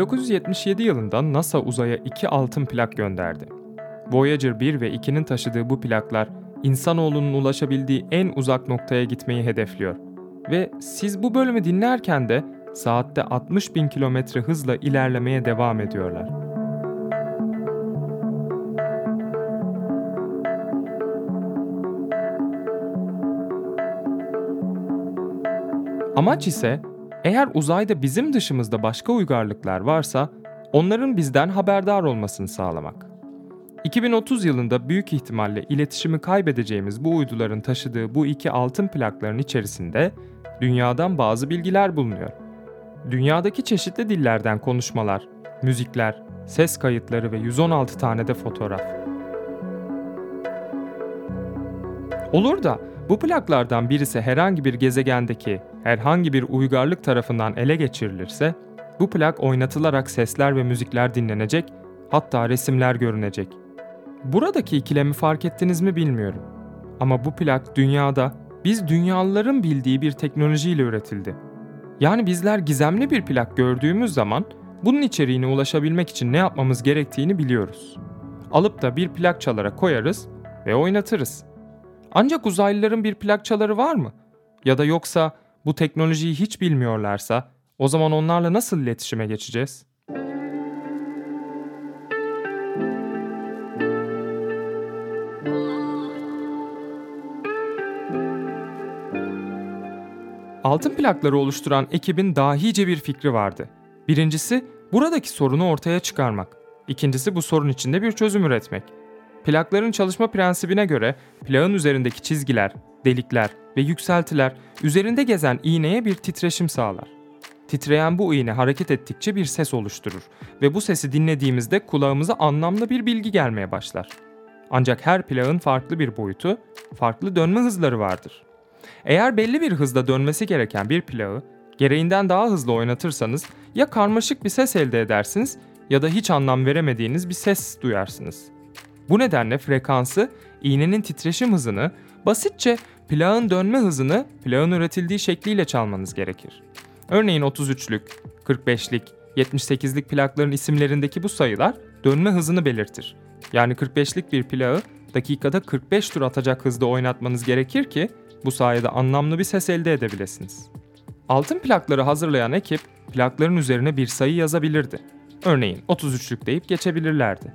1977 yılında NASA uzaya iki altın plak gönderdi. Voyager 1 ve 2'nin taşıdığı bu plaklar insanoğlunun ulaşabildiği en uzak noktaya gitmeyi hedefliyor. Ve siz bu bölümü dinlerken de saatte 60 bin kilometre hızla ilerlemeye devam ediyorlar. Amaç ise eğer uzayda bizim dışımızda başka uygarlıklar varsa onların bizden haberdar olmasını sağlamak. 2030 yılında büyük ihtimalle iletişimi kaybedeceğimiz bu uyduların taşıdığı bu iki altın plakların içerisinde dünyadan bazı bilgiler bulunuyor. Dünyadaki çeşitli dillerden konuşmalar, müzikler, ses kayıtları ve 116 tane de fotoğraf. Olur da bu plaklardan birisi herhangi bir gezegendeki herhangi bir uygarlık tarafından ele geçirilirse, bu plak oynatılarak sesler ve müzikler dinlenecek, hatta resimler görünecek. Buradaki ikilemi fark ettiniz mi bilmiyorum. Ama bu plak dünyada biz dünyalıların bildiği bir teknolojiyle üretildi. Yani bizler gizemli bir plak gördüğümüz zaman bunun içeriğine ulaşabilmek için ne yapmamız gerektiğini biliyoruz. Alıp da bir plak çalarak koyarız ve oynatırız. Ancak uzaylıların bir plakçaları var mı? Ya da yoksa bu teknolojiyi hiç bilmiyorlarsa o zaman onlarla nasıl iletişime geçeceğiz? Altın plakları oluşturan ekibin dahice bir fikri vardı. Birincisi buradaki sorunu ortaya çıkarmak. İkincisi bu sorun içinde bir çözüm üretmek. Plakların çalışma prensibine göre plağın üzerindeki çizgiler, delikler ve yükseltiler üzerinde gezen iğneye bir titreşim sağlar. Titreyen bu iğne hareket ettikçe bir ses oluşturur ve bu sesi dinlediğimizde kulağımıza anlamlı bir bilgi gelmeye başlar. Ancak her plağın farklı bir boyutu, farklı dönme hızları vardır. Eğer belli bir hızda dönmesi gereken bir plağı gereğinden daha hızlı oynatırsanız ya karmaşık bir ses elde edersiniz ya da hiç anlam veremediğiniz bir ses duyarsınız. Bu nedenle frekansı, iğnenin titreşim hızını, basitçe plağın dönme hızını plağın üretildiği şekliyle çalmanız gerekir. Örneğin 33'lük, 45'lik, 78'lik plakların isimlerindeki bu sayılar dönme hızını belirtir. Yani 45'lik bir plağı dakikada 45 tur atacak hızda oynatmanız gerekir ki bu sayede anlamlı bir ses elde edebilirsiniz. Altın plakları hazırlayan ekip plakların üzerine bir sayı yazabilirdi. Örneğin 33'lük deyip geçebilirlerdi.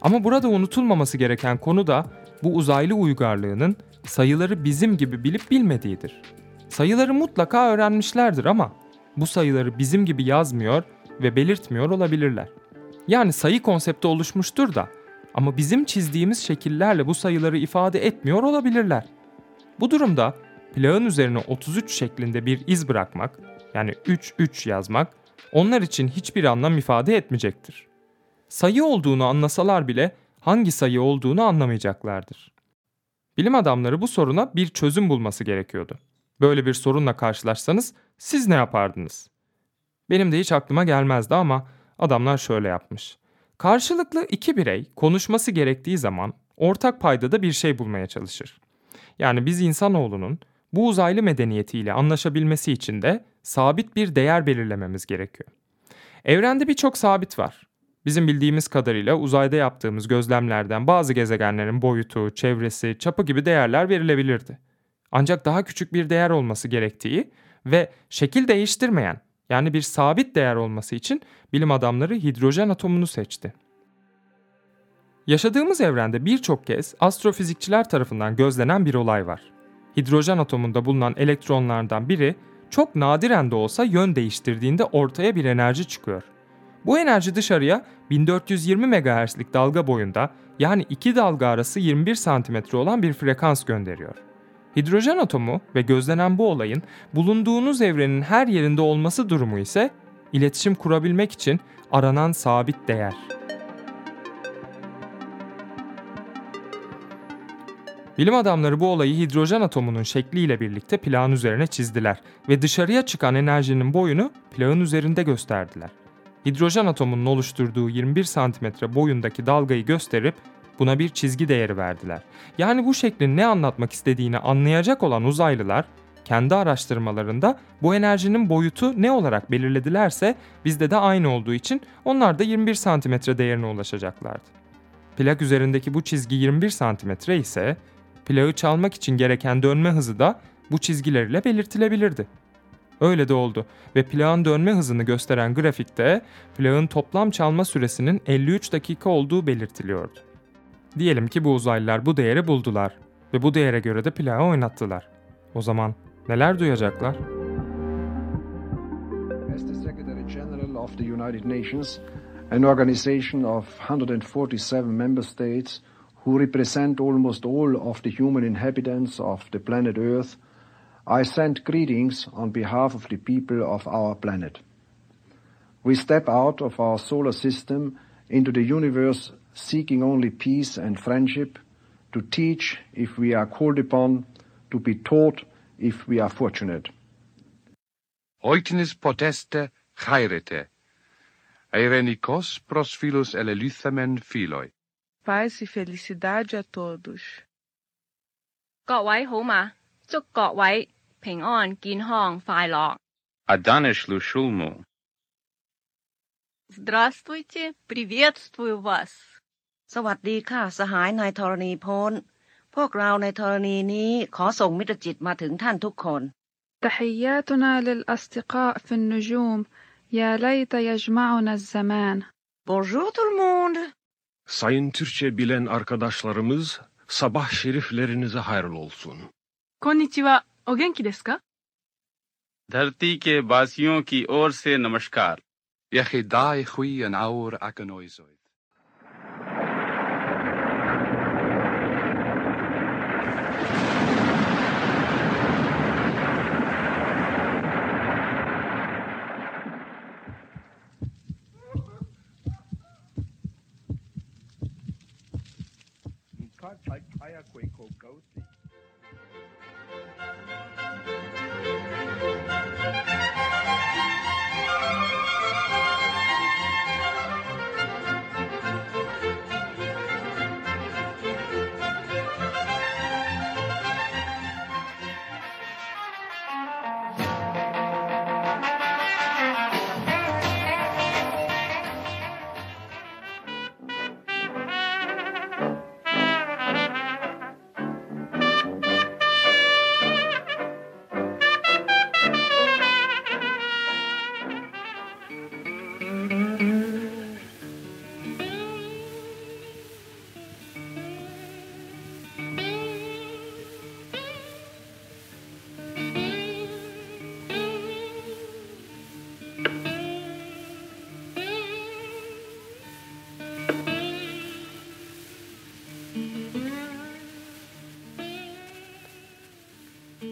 Ama burada unutulmaması gereken konu da bu uzaylı uygarlığının sayıları bizim gibi bilip bilmediğidir. Sayıları mutlaka öğrenmişlerdir ama bu sayıları bizim gibi yazmıyor ve belirtmiyor olabilirler. Yani sayı konsepti oluşmuştur da ama bizim çizdiğimiz şekillerle bu sayıları ifade etmiyor olabilirler. Bu durumda plağın üzerine 33 şeklinde bir iz bırakmak, yani 3-3 yazmak, onlar için hiçbir anlam ifade etmeyecektir. Sayı olduğunu anlasalar bile hangi sayı olduğunu anlamayacaklardır. Bilim adamları bu soruna bir çözüm bulması gerekiyordu. Böyle bir sorunla karşılaşsanız siz ne yapardınız? Benim de hiç aklıma gelmezdi ama adamlar şöyle yapmış. Karşılıklı iki birey konuşması gerektiği zaman ortak paydada bir şey bulmaya çalışır. Yani biz insanoğlunun bu uzaylı medeniyetiyle anlaşabilmesi için de sabit bir değer belirlememiz gerekiyor. Evrende birçok sabit var. Bizim bildiğimiz kadarıyla uzayda yaptığımız gözlemlerden bazı gezegenlerin boyutu, çevresi, çapı gibi değerler verilebilirdi. Ancak daha küçük bir değer olması gerektiği ve şekil değiştirmeyen yani bir sabit değer olması için bilim adamları hidrojen atomunu seçti. Yaşadığımız evrende birçok kez astrofizikçiler tarafından gözlenen bir olay var. Hidrojen atomunda bulunan elektronlardan biri çok nadiren de olsa yön değiştirdiğinde ortaya bir enerji çıkıyor. Bu enerji dışarıya 1420 MHz'lik dalga boyunda yani iki dalga arası 21 cm olan bir frekans gönderiyor. Hidrojen atomu ve gözlenen bu olayın bulunduğunuz evrenin her yerinde olması durumu ise iletişim kurabilmek için aranan sabit değer. Bilim adamları bu olayı hidrojen atomunun şekliyle birlikte plağın üzerine çizdiler ve dışarıya çıkan enerjinin boyunu plağın üzerinde gösterdiler. Hidrojen atomunun oluşturduğu 21 cm boyundaki dalgayı gösterip buna bir çizgi değeri verdiler. Yani bu şeklin ne anlatmak istediğini anlayacak olan uzaylılar kendi araştırmalarında bu enerjinin boyutu ne olarak belirledilerse bizde de aynı olduğu için onlar da 21 santimetre değerine ulaşacaklardı. Plak üzerindeki bu çizgi 21 santimetre ise plağı çalmak için gereken dönme hızı da bu çizgilerle belirtilebilirdi. Öyle de oldu ve plağın dönme hızını gösteren grafikte plağın toplam çalma süresinin 53 dakika olduğu belirtiliyordu. Diyelim ki bu uzaylılar bu değeri buldular ve bu değere göre de plağı oynattılar. O zaman neler duyacaklar? As the Secretary General of the United Nations, an organization of 147 member states who represent almost all of the human inhabitants of the planet Earth, I send greetings on behalf of the people of our planet. We step out of our solar system into the universe seeking only peace and friendship, to teach if we are called upon, to be taught if we are fortunate. Oitinis poteste chairete, eirenikos pros filus eleluthamen filoi. Paz e felicidade a todos. 各位好嘛，祝各位 平安、健康、快樂。 Adanishlu Shulmu. Здравствуйте, приветствую вас. สวัสดีค่ะ สหายนายธรณีพลพวกเราในธรณีนี้ขอส่งมิตรจิตมาถึงท่านทุกคน تحياتنا للأصدقاء في النجوم يا ليت يجمعنا الزمان Bonjour tout le monde Sayın Türkçe bilen arkadaşlarımız sabah şeriflerinize hayırlı olsun. こんにちは。 お元気ですか धरती के वासियों की ओर से नमस्कार Yechidai chui an aur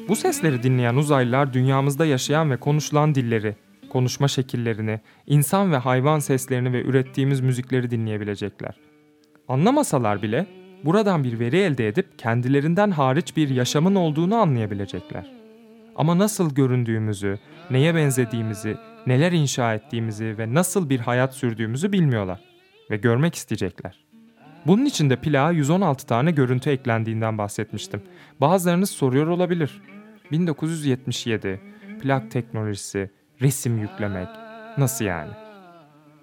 Bu sesleri dinleyen uzaylılar dünyamızda yaşayan ve konuşulan dilleri, konuşma şekillerini, insan ve hayvan seslerini ve ürettiğimiz müzikleri dinleyebilecekler. Anlamasalar bile buradan bir veri elde edip kendilerinden hariç bir yaşamın olduğunu anlayabilecekler. Ama nasıl göründüğümüzü, neye benzediğimizi, neler inşa ettiğimizi ve nasıl bir hayat sürdüğümüzü bilmiyorlar ve görmek isteyecekler. Bunun için de plağa 116 tane görüntü eklendiğinden bahsetmiştim. Bazılarınız soruyor olabilir. 1977, plak teknolojisi, resim yüklemek, nasıl yani?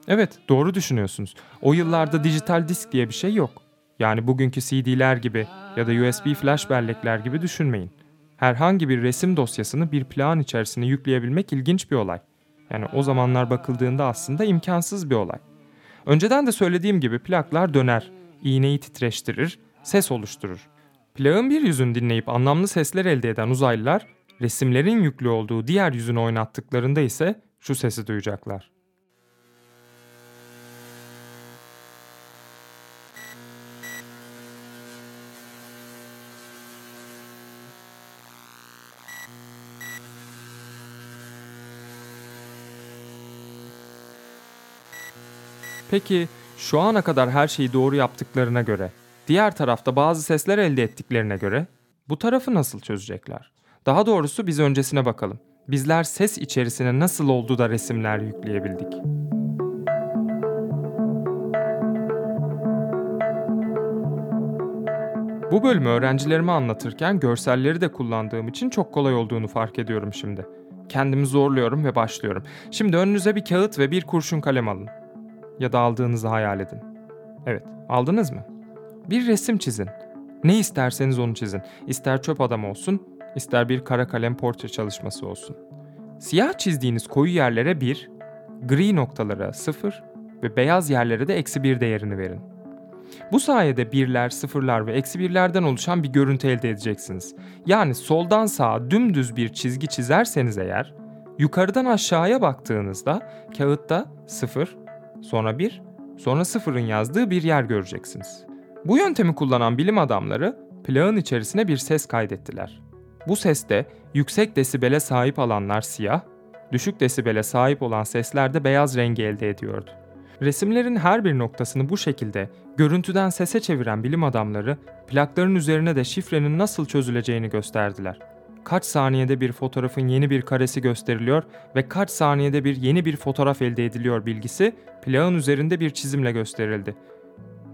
Evet, doğru düşünüyorsunuz. O yıllarda dijital disk diye bir şey yok. Yani bugünkü CD'ler gibi ya da USB flash bellekler gibi düşünmeyin. Herhangi bir resim dosyasını bir plağın içerisine yükleyebilmek ilginç bir olay. Yani o zamanlar bakıldığında aslında imkansız bir olay. Önceden de söylediğim gibi plaklar döner, iğneyi titreştirir, ses oluşturur. Plağın bir yüzünü dinleyip anlamlı sesler elde eden uzaylılar, resimlerin yüklü olduğu diğer yüzünü oynattıklarında ise şu sesi duyacaklar. Peki şu ana kadar her şeyi doğru yaptıklarına göre, diğer tarafta bazı sesler elde ettiklerine göre bu tarafı nasıl çözecekler? Daha doğrusu biz öncesine bakalım. Bizler ses içerisine nasıl oldu da resimler yükleyebildik? Bu bölümü öğrencilerime anlatırken görselleri de kullandığım için çok kolay olduğunu fark ediyorum şimdi. Kendimi zorluyorum ve başlıyorum. Şimdi önünüze bir kağıt ve bir kurşun kalem alın. Ya da aldığınızı hayal edin. Evet, aldınız mı? Bir resim çizin. Ne isterseniz onu çizin. İster çöp adam olsun, ister bir kara kalem portre çalışması olsun. Siyah çizdiğiniz koyu yerlere 1, gri noktalara 0 ve beyaz yerlere de eksi 1 değerini verin. Bu sayede birler, sıfırlar ve eksi birlerden oluşan bir görüntü elde edeceksiniz. Yani soldan sağa dümdüz bir çizgi çizerseniz eğer, yukarıdan aşağıya baktığınızda kağıtta 0, sonra 1, sonra 0'ın yazdığı bir yer göreceksiniz. Bu yöntemi kullanan bilim adamları plağın içerisine bir ses kaydettiler. Bu seste yüksek desibele sahip alanlar siyah, düşük desibele sahip olan sesler de beyaz rengi elde ediyordu. Resimlerin her bir noktasını bu şekilde görüntüden sese çeviren bilim adamları plakların üzerine de şifrenin nasıl çözüleceğini gösterdiler. Kaç saniyede bir fotoğrafın yeni bir karesi gösteriliyor ve kaç saniyede bir yeni bir fotoğraf elde ediliyor bilgisi plağın üzerinde bir çizimle gösterildi.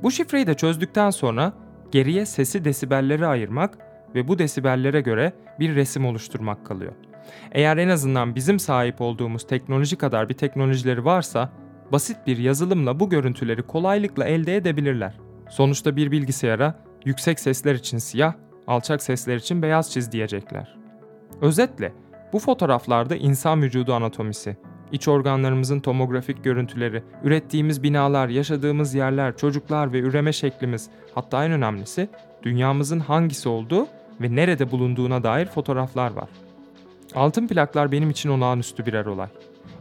Bu şifreyi de çözdükten sonra geriye sesi desibellere ayırmak ve bu desibellere göre bir resim oluşturmak kalıyor. Eğer en azından bizim sahip olduğumuz teknoloji kadar bir teknolojileri varsa basit bir yazılımla bu görüntüleri kolaylıkla elde edebilirler. Sonuçta bir bilgisayara yüksek sesler için siyah, alçak sesler için beyaz çiz diyecekler. Özetle bu fotoğraflarda insan vücudu anatomisi, iç organlarımızın tomografik görüntüleri, ürettiğimiz binalar, yaşadığımız yerler, çocuklar ve üreme şeklimiz, hatta en önemlisi dünyamızın hangisi olduğu ve nerede bulunduğuna dair fotoğraflar var. Altın plaklar benim için olağanüstü birer olay.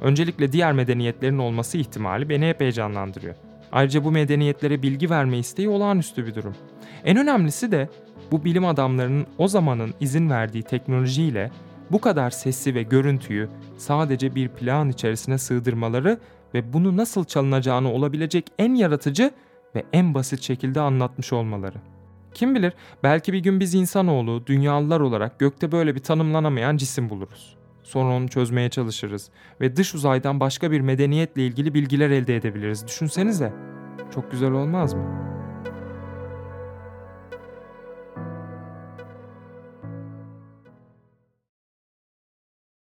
Öncelikle diğer medeniyetlerin olması ihtimali beni hep heyecanlandırıyor. Ayrıca bu medeniyetlere bilgi verme isteği olağanüstü bir durum. En önemlisi de bu bilim adamlarının o zamanın izin verdiği teknolojiyle bu kadar sesi ve görüntüyü sadece bir plan içerisine sığdırmaları ve bunu nasıl çalınacağını olabilecek en yaratıcı ve en basit şekilde anlatmış olmaları. Kim bilir belki bir gün biz insanoğlu, dünyalılar olarak gökte böyle bir tanımlanamayan cisim buluruz. Sonra onu çözmeye çalışırız ve dış uzaydan başka bir medeniyetle ilgili bilgiler elde edebiliriz. Düşünsenize. Çok güzel olmaz mı?